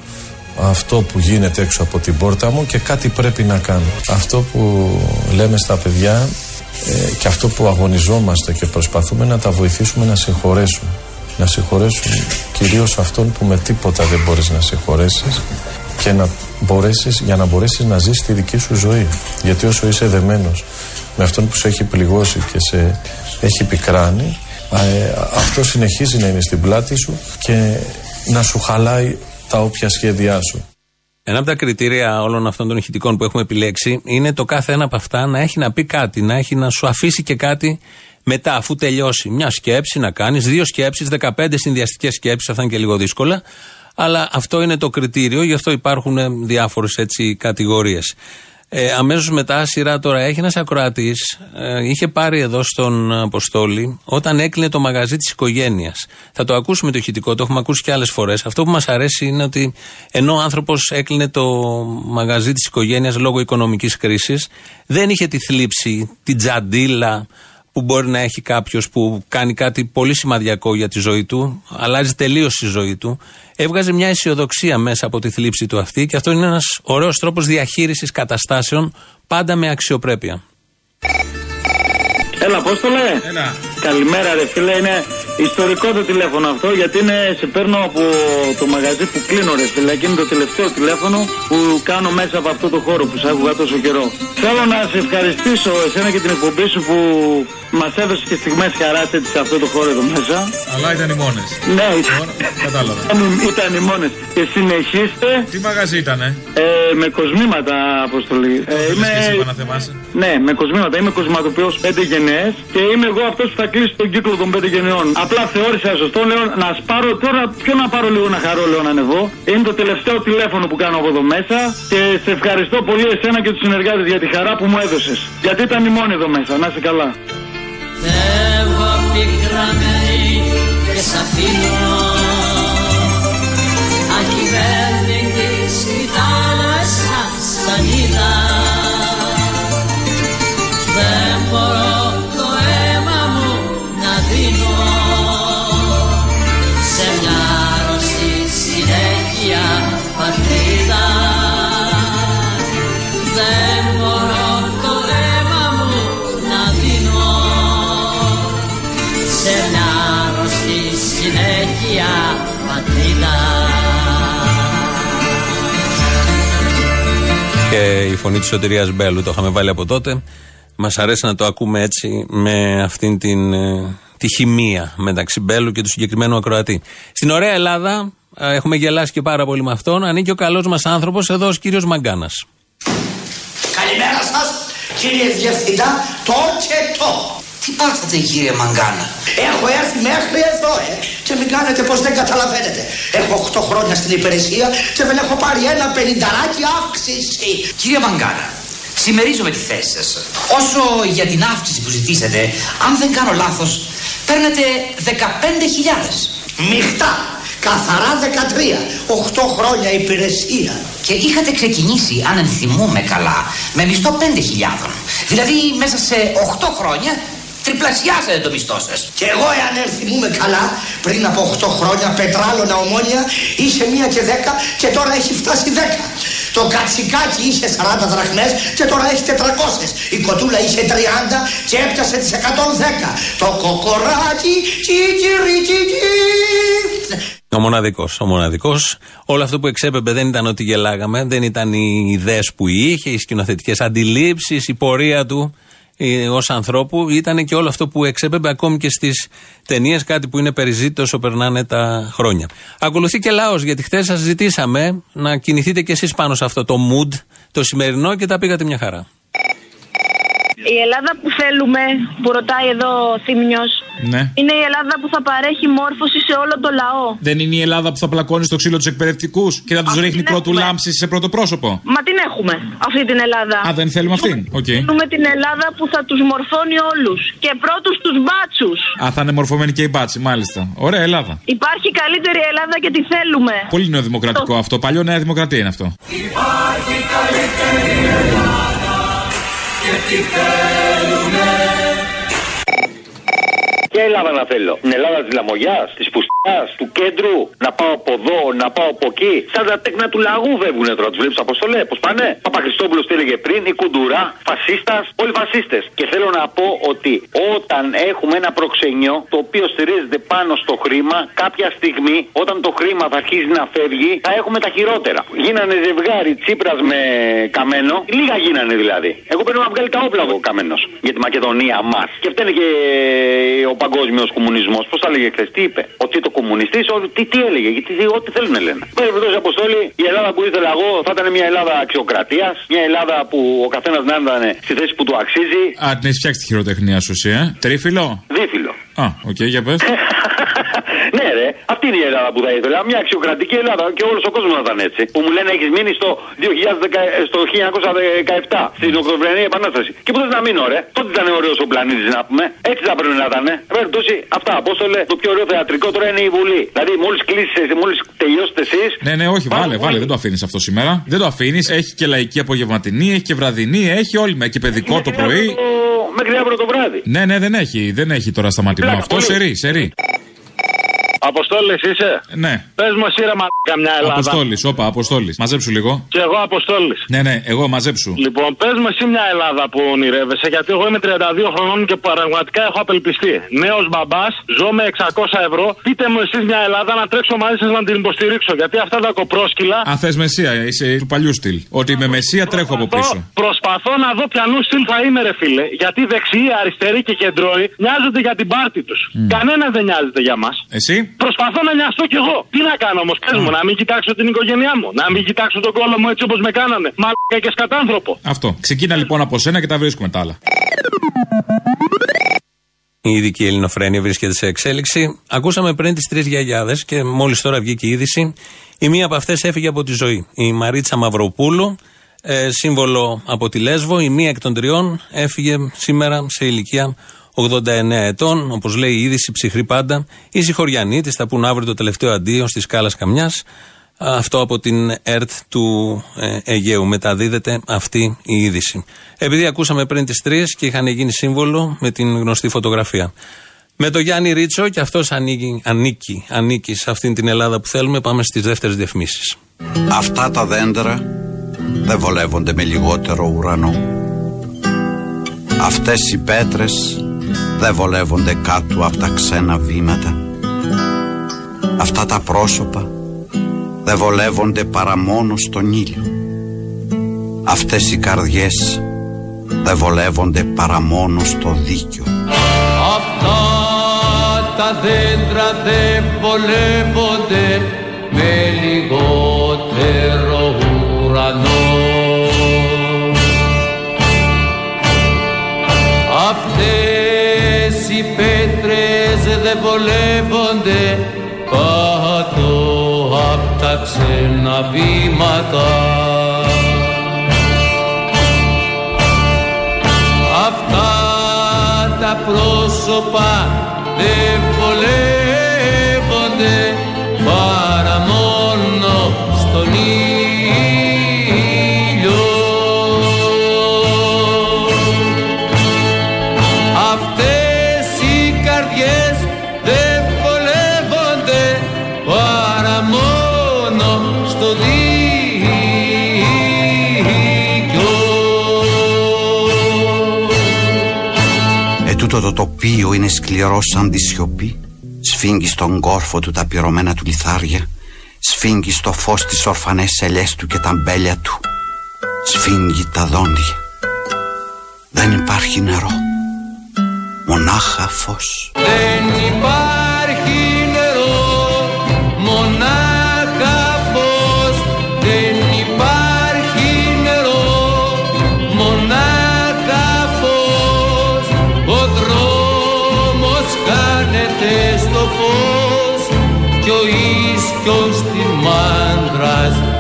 αυτό που γίνεται έξω από την πόρτα μου και κάτι πρέπει να κάνω. Αυτό που λέμε στα παιδιά ε, και αυτό που αγωνιζόμαστε και προσπαθούμε να τα βοηθήσουμε να συγχωρέσουν. Να συγχωρέσουν κυρίως αυτόν που με τίποτα δεν μπορείς να συγχωρέσεις και να μπορέσεις, για να μπορέσεις να ζεις τη δική σου ζωή. Γιατί όσο είσαι δεμένος με αυτόν που σε έχει πληγώσει και σε έχει πικράνει, ε, αυτό συνεχίζει να είναι στην πλάτη σου και να σου χαλάει τα όποια σχέδιά σου. Ένα από τα κριτήρια όλων αυτών των ηχητικών που έχουμε επιλέξει είναι το κάθε ένα από αυτά να έχει να πει κάτι, να έχει να σου αφήσει και κάτι μετά, αφού τελειώσει. Μια σκέψη να κάνεις, δύο σκέψεις, 15 συνδυαστικές σκέψεις, αυτά είναι και λίγο δύσκολα. Αλλά αυτό είναι το κριτήριο, γι' αυτό υπάρχουν διάφορες έτσι κατηγορίες. Ε, Αμέσως μετά, σειρά τώρα έχει ένας ακροατής, ε, είχε πάρει εδώ στον Αποστόλη όταν έκλεινε το μαγαζί της οικογένειας. Θα το ακούσουμε το ηχητικό, το έχουμε ακούσει και άλλες φορές. Αυτό που μας αρέσει είναι ότι ενώ ο άνθρωπος έκλεινε το μαγαζί της οικογένειας λόγω οικονομικής κρίσης, δεν είχε τη θλίψη, την τζαντίλα, που μπορεί να έχει κάποιος που κάνει κάτι πολύ σημαδιακό για τη ζωή του, αλλάζει τελείως τη ζωή του, έβγαζε μια αισιοδοξία μέσα από τη θλίψη του αυτή και αυτό είναι ένας ωραίος τρόπος διαχείρισης καταστάσεων, πάντα με αξιοπρέπεια. Έλα, πώ το λέει. Έλα. Καλημέρα, ρε φίλε. Είναι ιστορικό το τηλέφωνο αυτό γιατί είναι, σε παίρνω από το μαγαζί που κλείνω, ρε φίλε. Και είναι το τελευταίο τηλέφωνο που κάνω μέσα από αυτό το χώρο που σ' άκουγα τόσο καιρό. Θέλω να σε ευχαριστήσω εσένα και την εκπομπή σου που μας έδωσε και στιγμές χαρά έτσι σε αυτό το χώρο εδώ μέσα. Αλλά ήταν οι μόνες. Ναι, ήταν. Κατάλαβα. Ήταν οι μόνες. Και συνεχίστε. Τι μαγαζί ήταν, ε; με κοσμήματα, αποστολή. Ε, είμαι... και εσύ, να θυμάσαι. Ναι, με κοσμήματα. Είμαι κοσματοποιός 5 γενναίες και είμαι εγώ αυτός που θα κλείσει τον κύκλο των 5 γενναιών. Απλά θεώρησα σωστό, λέω να σπάρω τώρα. Ποιο να πάρω λίγο να χαρώ, λέω να ανεβώ. Είναι το τελευταίο τηλέφωνο που κάνω από εδώ μέσα και σε ευχαριστώ πολύ εσένα και τους συνεργάτες για τη χαρά που μου έδωσες. Γιατί ήταν η μόνη εδώ μέσα. Να είσαι καλά. Φεύγω πικραμένη και σ' αφήνω Ακυβέρνητη στη θάλασσα σαν είδα Δεν μπορώ φωνή της Σωτηρίας Μπέλου το είχαμε βάλει από τότε. Μας αρέσει να το ακούμε έτσι με αυτήν την ε, τη χημεία μεταξύ Μπέλου και του συγκεκριμένου ακροατή. Στην ωραία Ελλάδα ε, έχουμε γελάσει και πάρα πολύ με αυτόν. Ανήκει ο καλός μας άνθρωπος εδώ, ο κύριος Μαγκάνας. Καλημέρα σας, κύριε Διευθυντά, το και το. Τι πάθατε κύριε Μαγκάνα. Έχω έρθει μέχρι εδώ, ε, και μην κάνετε πως δεν καταλαβαίνετε. Έχω 8 χρόνια στην υπηρεσία και δεν έχω πάρει ένα πενινταράκι αύξηση. Κύριε Μαγκάνα, συμμερίζομαι τη θέση σας. Όσο για την αύξηση που ζητήσατε, αν δεν κάνω λάθος, παίρνετε 15.000. Μιχτά, καθαρά 13, 8 χρόνια υπηρεσία. Και είχατε ξεκινήσει, αν ενθυμούμε καλά, με μισθό 5.000. Δηλαδή μέσα σε 8 χρόνια τριπλασιάσατε το μισθό σας. Και εγώ, εάν θυμούμε καλά, πριν από 8 χρόνια πετράλωνα ομόνια είχε μία και 10 και τώρα έχει φτάσει 10. Το κατσικάκι είχε 40 δραχμές και τώρα έχει 400. Η κοτούλα είχε 30 και έπιασε τις 110. Το κοκοράκι, κικυρικικι. Ο μοναδικός. Ο μοναδικός. Όλο αυτό που εξέπεμπε δεν ήταν ότι γελάγαμε, δεν ήταν οι ιδέες που είχε, οι σκηνοθετικές αντιλήψεις, η πορεία του ως ανθρώπου. Ήταν και όλο αυτό που εξέπεμπε ακόμη και στις ταινίες, κάτι που είναι περιζήτητο όσο περνάνε τα χρόνια. Ακολουθεί και λαός, γιατί χθε σας ζητήσαμε να κινηθείτε κι εσείς πάνω σε αυτό το mood, το σημερινό και τα πήγατε μια χαρά. Η Ελλάδα που θέλουμε, που ρωτάει εδώ ο Θήμιος, Ναι. είναι η Ελλάδα που θα παρέχει μόρφωση σε όλο το λαό. Δεν είναι η Ελλάδα που θα πλακώνει στο ξύλο τους εκπαιδευτικούς και θα τους Αυτή ρίχνει την πρώτου έχουμε. λάμψη σε πρώτο πρόσωπο. Μα την έχουμε, αυτή την Ελλάδα. Α, δεν θέλουμε αυτήν. Οκ. Θέλουμε την Ελλάδα που θα τους μορφώνει όλους. Και πρώτους τους μπάτσους. Α, θα είναι μορφωμένοι και οι μπάτσοι, μάλιστα. Ωραία Ελλάδα. Υπάρχει καλύτερη Ελλάδα και τη θέλουμε. Πολύ νεοδημοκρατικό αυτό. Παλιό Νέα Δημοκρατία είναι αυτό. Υπάρχει καλύτερη Ελλάδα και τι θέλουνε Ποια Ελλάδα να θέλω, την Ελλάδα της Λαμογιάς, της Πουστά, του κέντρου, να πάω από εδώ, να πάω από εκεί. Σαν τα τέκνα του λαγού βεύγουνε τώρα. Τους βλέπεις αποστολέ, πώς πάνε. Παπαχριστόπουλο τι έλεγε πριν, η Κουντουρά, φασίστας, όλοι φασίστες. Και θέλω να πω ότι όταν έχουμε ένα προξενιό το οποίο στηρίζεται πάνω στο χρήμα, κάποια στιγμή όταν το χρήμα θα αρχίσει να φεύγει, θα έχουμε τα χειρότερα. Γίνανε ζευγάρι Τσίπρας με καμένο, λίγα γίνανε δηλαδή. Εγώ πρέπει να βγάλει τα όπλα ο καμένος για τη Μακεδονία μας. Και φταίνε και ο παγκόσμιος κομμουνισμός. Πώς τα λέγε χθες, τι είπε; Ότι το κομμουνιστή, τι, τι έλεγε, γιατί ό,τι θέλουν λένε. Ρε Αποστόλη, η Ελλάδα που ήθελα εγώ θα ήταν μια Ελλάδα αξιοκρατίας, μια Ελλάδα που ο καθένας να ήταν στη θέση που του αξίζει. Α, την έχεις φτιάξει τη χειροτεχνία σου, εσύ, ε. Τρίφυλλο. Δίφυλλο. Α, οκ, για πες. <laughs> ναι, ρε, αυτή είναι η Ελλάδα που θα ήθελα. Μια αξιοκρατική Ελλάδα και όλος ο κόσμος να ήταν έτσι. Που μου λένε έχεις μείνει στο, 2010, στο 1917, στην Οκτωβριανή Επανάσταση. Και πού 'θες να μείνω, ρε. Τότε ήταν ωραίος ο πλανήτης να πούμε. Έτσι θα πρέπει να ήταν. Περίπτωση αυτά. Απόστολε, το πιο ωραίο θεατρικό τώρα είναι η Βουλή. Δηλαδή, μόλις κλείσετε, μόλις τελειώσετε εσείς. Ναι, ναι, όχι, βάλε, βάλε, δεν το αφήνεις αυτό σήμερα. Δεν το αφήνεις. Έχει και λαϊκή απογευματινή, έχει και βραδινή, έχει όλη με και παιδικό το πρωί. Μέχρι αύριο το βράδυ. Ναι, ναι, δεν έχει, δεν έχει τώρα σταματημό αυτό. Σερή, σερή. Αποστόλης είσαι; Ναι. Πες μου εσύ ρε μαλάκα μια Ελλάδα. Αποστόλης, όπα, αποστόλης. Μαζέψου λίγο. Και εγώ Αποστόλης. Ναι, ναι, εγώ μαζέψου. Λοιπόν, πες μου εσύ μια Ελλάδα που ονειρεύεσαι, γιατί εγώ είμαι 32 χρονών και πραγματικά έχω απελπιστεί. Νέος μπαμπάς, ζω με 600 ευρώ. Πείτε μου εσείς μια Ελλάδα να τρέξω μαζί σας να την υποστηρίξω. Γιατί αυτά τα κοπρόσκυλα. Αν θες μεσία, είσαι του παλιού στυλ. Ότι με μεσία τρέχω από πίσω. Προσπαθώ να δω πιανού στυλ θα είμαι, ρε φίλε. Γιατί δεξιοί, αριστεροί και κεντρώοι νοιάζονται για την πάρτη τους. Mm. Κανένας δεν νοιάζεται για μας. Εσύ; Προσπαθώ να νοιαστώ κι εγώ. Τι να κάνω όμως, πε μου, να μην κοιτάξω την οικογένειά μου. Να μην κοιτάξω τον κόλλο μου έτσι όπως με κάνανε. Μαλάκα και σκατάνθρωπο. Αυτό. Ξεκίνα λοιπόν από σένα και τα βρίσκουμε τα άλλα. Η ειδική ελληνοφρένεια βρίσκεται σε εξέλιξη. Ακούσαμε πριν τις τρεις γιαγιάδες και μόλις τώρα βγήκε η είδηση. Η μία από αυτές έφυγε από τη ζωή. Η Μαρίτσα Μαυροπούλου, ε, σύμβολο από τη Λέσβο. Η μία εκ των τριών έφυγε σήμερα σε ηλικία 89 ετών. Όπως λέει η είδηση, ψυχρή πάντα. Οι συγχωριανοί της θα πούν αύριο το τελευταίο αντίο στη σκάλας Καμιάς. Αυτό από την ΕΡΤ του ε, Αιγαίου. Μεταδίδεται αυτή η είδηση. Επειδή ακούσαμε πριν τις τρεις και είχαν γίνει σύμβολο με την γνωστή φωτογραφία. Με το Γιάννη Ρίτσο και αυτός ανήκει, ανήκει, ανήκει σε αυτήν την Ελλάδα που θέλουμε. Πάμε στις δεύτερες διαφημίσεις. Αυτά τα δέντρα δεν βολεύονται με λιγότερο ουρανό. Αυτές οι πέτρες δεν βολεύονται κάτω από τα ξένα βήματα. Αυτά τα πρόσωπα δεν βολεύονται παρά μόνο στον ήλιο. Αυτές οι καρδιές δεν βολεύονται παρά μόνο στο δίκιο. Αυτά τα δέντρα δεν βολεύονται με λιγότερο ουρανό. Οι πέτρες δεν βολεύονται κάτω απ' τα ξένα βήματα. Αυτά τα πρόσωπα δεν βολεύονται δίκιο. Ετούτο το τοπίο είναι σκληρό σαν τη σιωπή. Σφίγγει στον κόρφο του τα πυρωμένα του λιθάρια. Σφίγγει στο φως τις ορφανές ελιές του και τα μπέλια του. Σφίγγει τα δόντια. Δεν υπάρχει νερό. Μονάχα φως. Δεν υπάρχει ίσκιος της μάντρας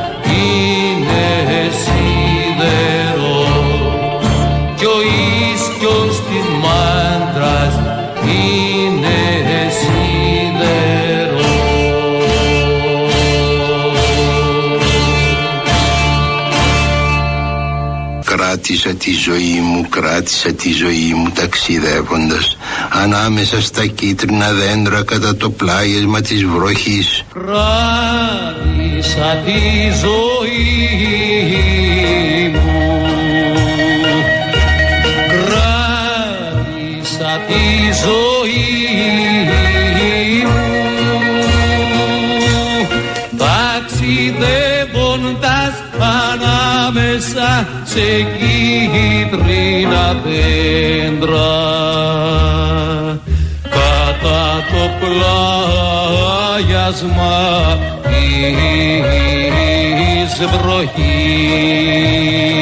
κράτησα τη ζωή μου, κράτησα τη ζωή μου ταξιδεύοντας ανάμεσα στα κίτρινα δέντρα κατά το πλάγισμα της βροχής. Κράτησα τη ζωή μου Κράτησα τη ζωή μου σε κίτρινα δέντρα κατά το πλάγιασμα της βροχής.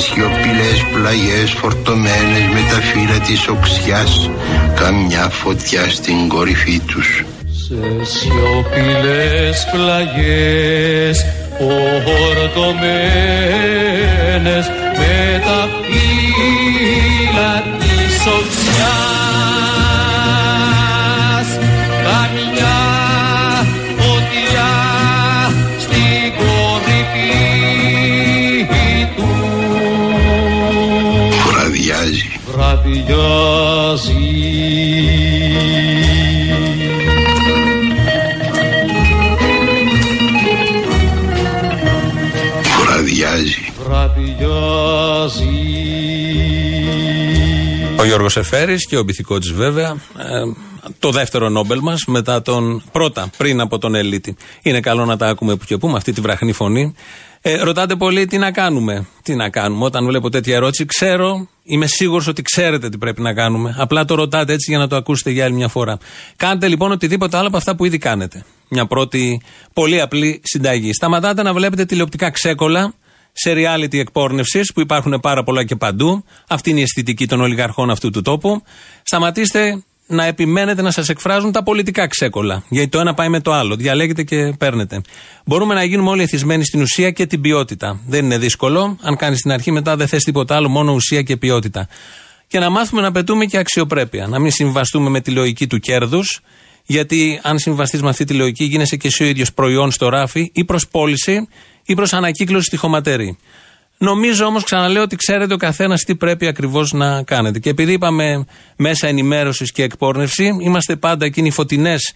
Σιωπηλές πλαγιές φορτωμένες με τα φύλλα της οξιάς καμιά φωτιά στην κορυφή τους. Σε σιωπηλές πλαγιές φορτωμένες με τα φύλλα της οξιάς Ο Γιώργος Εφέρης και ο Μπιθικότης, βέβαια. Ε, το δεύτερο Νόμπελ μας μετά τον πρώτα, πριν από τον Ελίτη. Είναι καλό να τα ακούμε που και που με αυτή τη βραχνή φωνή. Ε, ρωτάτε πολύ τι να κάνουμε; Τι να κάνουμε; Όταν βλέπω τέτοια ερώτηση, ξέρω, είμαι σίγουρος ότι ξέρετε τι πρέπει να κάνουμε. Απλά το ρωτάτε έτσι για να το ακούσετε για άλλη μια φορά. Κάντε λοιπόν οτιδήποτε άλλο από αυτά που ήδη κάνετε. Μια πρώτη πολύ απλή συνταγή. Σταματάτε να βλέπετε τηλεοπτικά ξέκολα σε reality εκπόρνευσης που υπάρχουν πάρα πολλά και παντού. Αυτή είναι η αισθητική των ολιγαρχών αυτού του τόπου. Σταματήστε να επιμένετε να σας εκφράζουν τα πολιτικά ξέκολα. Γιατί το ένα πάει με το άλλο. Διαλέγετε και παίρνετε. Μπορούμε να γίνουμε όλοι εθισμένοι στην ουσία και την ποιότητα. Δεν είναι δύσκολο. Αν κάνεις την αρχή, μετά δεν θες τίποτα άλλο, μόνο ουσία και ποιότητα. Και να μάθουμε να πετούμε και αξιοπρέπεια. Να μην συμβαστούμε με τη λογική του κέρδους. Γιατί αν συμβαστείς με αυτή τη λογική, γίνεσαι και εσύ ο ίδιος προϊόν στο ράφι ή προς πώληση ή προς ανακύκλωση στη χωματερή. Νομίζω όμως, ξαναλέω ότι ξέρετε ο καθένας τι πρέπει ακριβώς να κάνετε. Και επειδή είπαμε μέσα ενημέρωσης και εκπόρνευση, είμαστε πάντα εκείνοι οι φωτεινές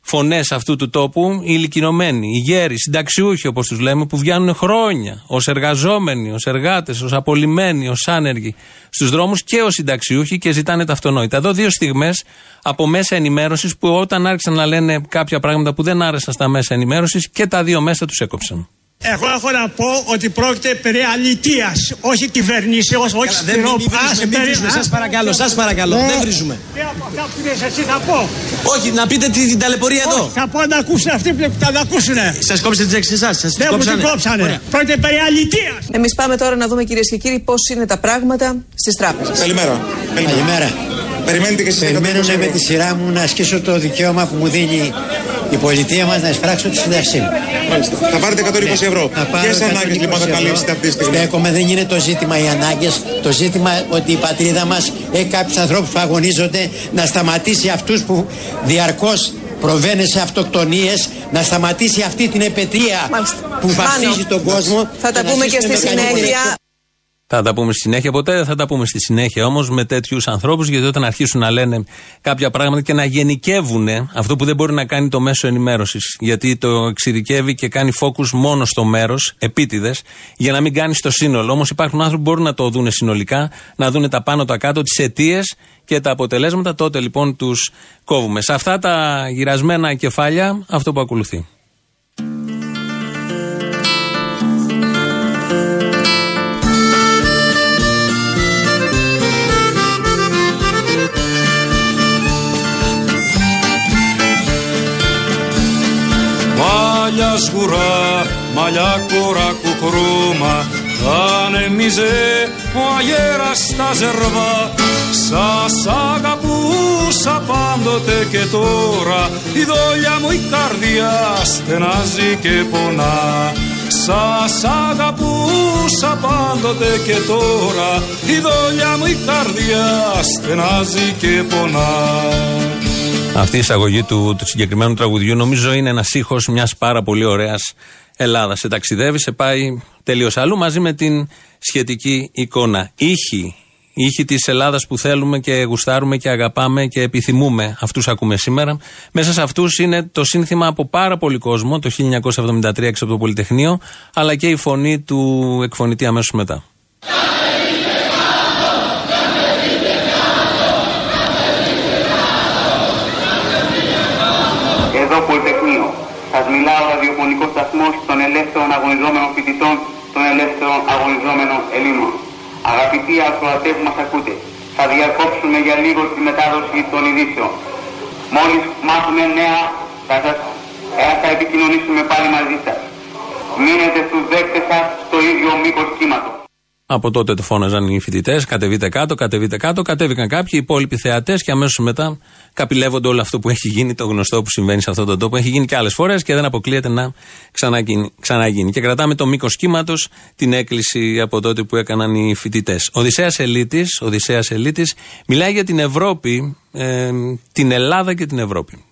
φωνές αυτού του τόπου, οι ηλικιωμένοι, οι γέροι, συνταξιούχοι όπως τους λέμε, που βγαίνουν χρόνια ως εργαζόμενοι, ως εργάτες, ως απολυμμένοι, ως άνεργοι στους δρόμους και ως συνταξιούχοι και ζητάνε τα αυτονόητα. Εδώ δύο στιγμές από μέσα ενημέρωσης που όταν άρχισαν να λένε κάποια πράγματα που δεν άρεσαν στα μέσα ενημέρωσης και τα δύο μέσα τους έκοψαν. Εγώ έχω να πω ότι πρόκειται περί αλητίας, όχι κυβερνήσεως, όχι Καλά, δεν μην βρίζουμε, μην βρίζουμε, σας παρακαλώ, σας παρακαλώ, δεν βρίζουμε. Τι από αυτά που λες εσύ θα πω. Όχι, να πείτε την, την ταλαιπωρία εδώ. Όχι, θα πω να ακούσουν αυτοί που θα τα ακούσουνε. Σας κόψετε τις λέξεις εσάς, σας τις Δεν μου την κόψανε. κόψανε. Ωραία. Πρόκειται περί αλητίας. Εμείς πάμε τώρα να δούμε κυρίες και κύριοι πώς είναι τα πράγματα στις τράπεζες. Καλημέρα. Καλημέρα. Περιμένετε και εσείς Περιμένω 120 με ευρώ. τη σειρά μου να ασκήσω το δικαίωμα που μου δίνει η πολιτεία μας να εισπράξω τη σύνταξή μου. Μάλιστα. Θα πάρετε 120 ευρώ. Θα πάρω Ποιες 120 ανάγκες λοιπόν θα ευρώ. καλύψετε αυτή τη στιγμή. Στέκομαι, δεν είναι το ζήτημα οι ανάγκες. Το ζήτημα ότι η πατρίδα μας έχει κάποιους ανθρώπους που αγωνίζονται να σταματήσει αυτούς που διαρκώς προβαίνουν σε αυτοκτονίες, να σταματήσει αυτή την επαιτία που βαφτίζει Μάνο, τον κόσμο. Θα τα να πούμε και αρχίσουμε στη με κανονικές συνέχεια. Θα τα πούμε στη συνέχεια. Ποτέ δεν θα τα πούμε στη συνέχεια όμως με τέτοιους ανθρώπους, γιατί όταν αρχίσουν να λένε κάποια πράγματα και να γενικεύουν αυτό που δεν μπορεί να κάνει το μέσο ενημέρωσης, γιατί το εξειδικεύει και κάνει focus μόνο στο μέρος, επίτηδες, για να μην κάνει στο σύνολο. Όμως υπάρχουν άνθρωποι που μπορούν να το δουν συνολικά, να δουν τα πάνω, τα κάτω, τις αιτίες και τα αποτελέσματα. Τότε λοιπόν τους κόβουμε. Σε αυτά τα γυρασμένα κεφάλια, αυτό που ακολουθεί. Μάλια σκουρά, μαλλιά κορά κουκρούμα. Ανεμίζε ο αγέρας στα ζερβά. Σας αγαπούσα πάντοτε και τώρα. Η δόλια μου η καρδιά στενάζει και πονά. Σας αγαπούσα πάντοτε και τώρα. Η δόλια μου η καρδιά στενάζει και πονά Αυτή η εισαγωγή του, του συγκεκριμένου τραγουδιού νομίζω είναι ένας ήχος μιας πάρα πολύ ωραίας Ελλάδας. Σε ταξιδεύει, σε πάει τελείως αλλού μαζί με την σχετική εικόνα. Ήχοι, ήχοι της Ελλάδας που θέλουμε και γουστάρουμε και αγαπάμε και επιθυμούμε. Αυτούς ακούμε σήμερα. Μέσα σε αυτούς είναι το σύνθημα από πάρα πολύ κόσμο το 1973 έξω από το Πολυτεχνείο, αλλά και η φωνή του εκφωνητή αμέσως μετά. Εδώ Πολυτεχνείο. Σας μιλάω ραδιοφωνικός σταθμός των ελεύθερων αγωνιζόμενων φοιτητών, των ελεύθερων αγωνιζόμενων Ελλήνων. Αγαπητοί ακροατές που μας ακούτε, θα διακόψουμε για λίγο τη μετάδοση των ειδήσεων. Μόλις μάθουμε νέα, θα, σας, ε, θα επικοινωνήσουμε πάλι μαζί σας. Μείνετε στους δέκτες σας στο ίδιο μήκος κύματος. Από τότε το φώναζαν οι φοιτητές, κατεβείτε κάτω, κατεβείτε κάτω, κατέβηκαν κάποιοι, οι υπόλοιποι θεατές και αμέσως μετά καπηλεύονται όλο αυτό που έχει γίνει, το γνωστό που συμβαίνει σε αυτόν τον τόπο. Έχει γίνει και άλλες φορές και δεν αποκλείεται να ξαναγίνει. ξαναγίνει. Και κρατάμε το μήκος κύματος την έκκληση από τότε που έκαναν οι φοιτητές. Οδυσσέας Ελίτης, Οδυσσέας Ελίτης, μιλάει για την Ευρώπη, ε, την Ελλάδα και την Ευρώπη.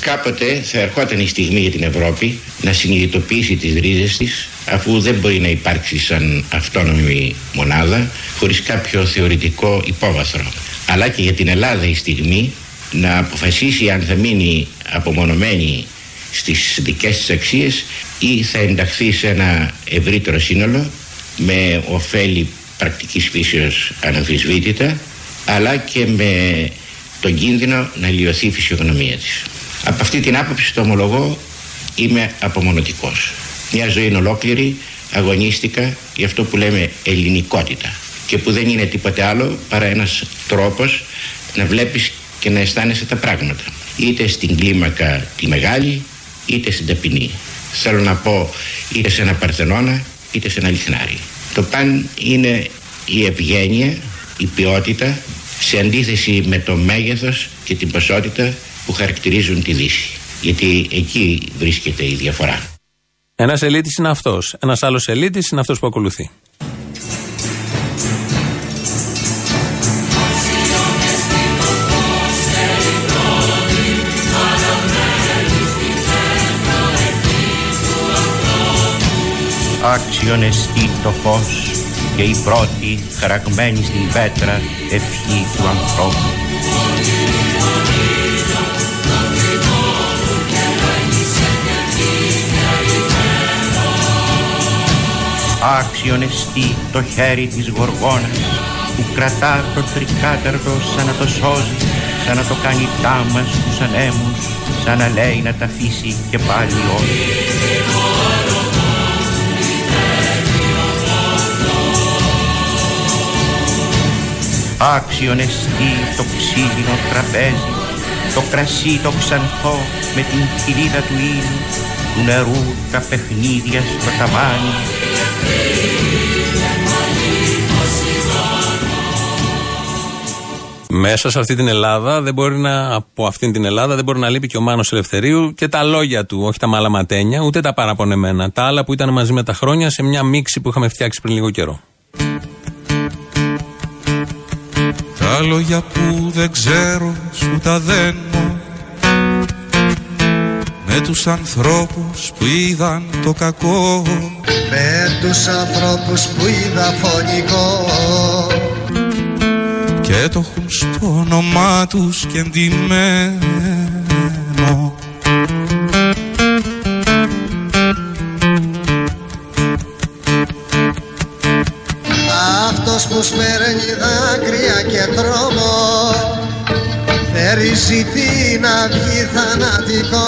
Κάποτε θα ερχόταν η στιγμή για την Ευρώπη να συνειδητοποιήσει τις ρίζες της αφού δεν μπορεί να υπάρξει σαν αυτόνομη μονάδα χωρίς κάποιο θεωρητικό υπόβαθρο. Αλλά και για την Ελλάδα η στιγμή να αποφασίσει αν θα μείνει απομονωμένη στις δικές της αξίες ή θα ενταχθεί σε ένα ευρύτερο σύνολο με ωφέλη πρακτικής φύσεως αναμφισβήτητα αλλά και με τον κίνδυνο να λιωθεί η φυσιογνωμία της. Από αυτή την άποψη το ομολογώ είμαι απομονωτικός. Μια ζωή ολόκληρη αγωνίστηκα για αυτό που λέμε ελληνικότητα. Και που δεν είναι τίποτε άλλο παρά ένας τρόπος να βλέπεις και να αισθάνεσαι τα πράγματα. Είτε στην κλίμακα τη μεγάλη είτε στην ταπεινή. Θέλω να πω είτε σε ένα παρθενώνα είτε σε ένα λιχνάρι το παν είναι η ευγένεια η ποιότητα σε αντίθεση με το μέγεθος και την ποσότητα που χαρακτηρίζουν τη Δύση. Γιατί εκεί βρίσκεται η διαφορά. Ένας ελίτης είναι αυτός. Ένας άλλος ελίτης είναι αυτός που ακολουθεί. Άξιον εστί το φως και η πρώτη χαραγμένη στην πέτρα ευχή του ανθρώπου. Άξιον εστί το χέρι της γοργόνας που κρατά το τρικάταρτο σαν να το σώζει, σαν να το κάνει τάμας στους ανέμους, σαν να λέει να τα αφήσει και πάλι όχι. Άξιον εστί το ξύλινο τραπέζι, το κρασί το ξανθό με την κοιλίδα του ήλιου, του νερού τα παιχνίδια στο ταβάνι, Μέσα σε αυτή την Ελλάδα δεν μπορεί να, από αυτήν την Ελλάδα δεν μπορεί να λείπει και ο Μάνος Ελευθερίου και τα λόγια του, όχι τα μαλαματένια, ούτε τα παραπονεμένα. Τα άλλα που ήταν μαζί με τα χρόνια σε μια μίξη που είχαμε φτιάξει πριν λίγο καιρό. Τα λόγια που δεν ξέρω σου τα δένω. Με τους ανθρώπους που είδαν το κακό. Με τους ανθρώπους που είδα φωνικό. Και το έχουν στο όνομά τους και εντυμένο Αυτός που σπέρνει δάκρυα και τρόμο. Περιζητεί να βγει θανατικό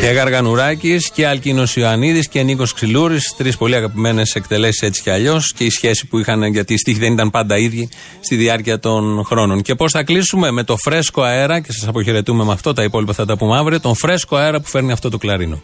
Και Γαργανουράκης και Αλκίνος Ιωαννίδης και Νίκος Ξυλούρης. Τρεις πολύ αγαπημένες εκτελέσεις έτσι κι αλλιώς. Και η σχέση που είχαν, γιατί οι στίχοι δεν ήταν πάντα ίδιοι στη διάρκεια των χρόνων. Και πώς θα κλείσουμε με το φρέσκο αέρα, και σας αποχαιρετούμε με αυτό, τα υπόλοιπα θα τα πούμε αύριο. Τον φρέσκο αέρα που φέρνει αυτό το κλαρίνο.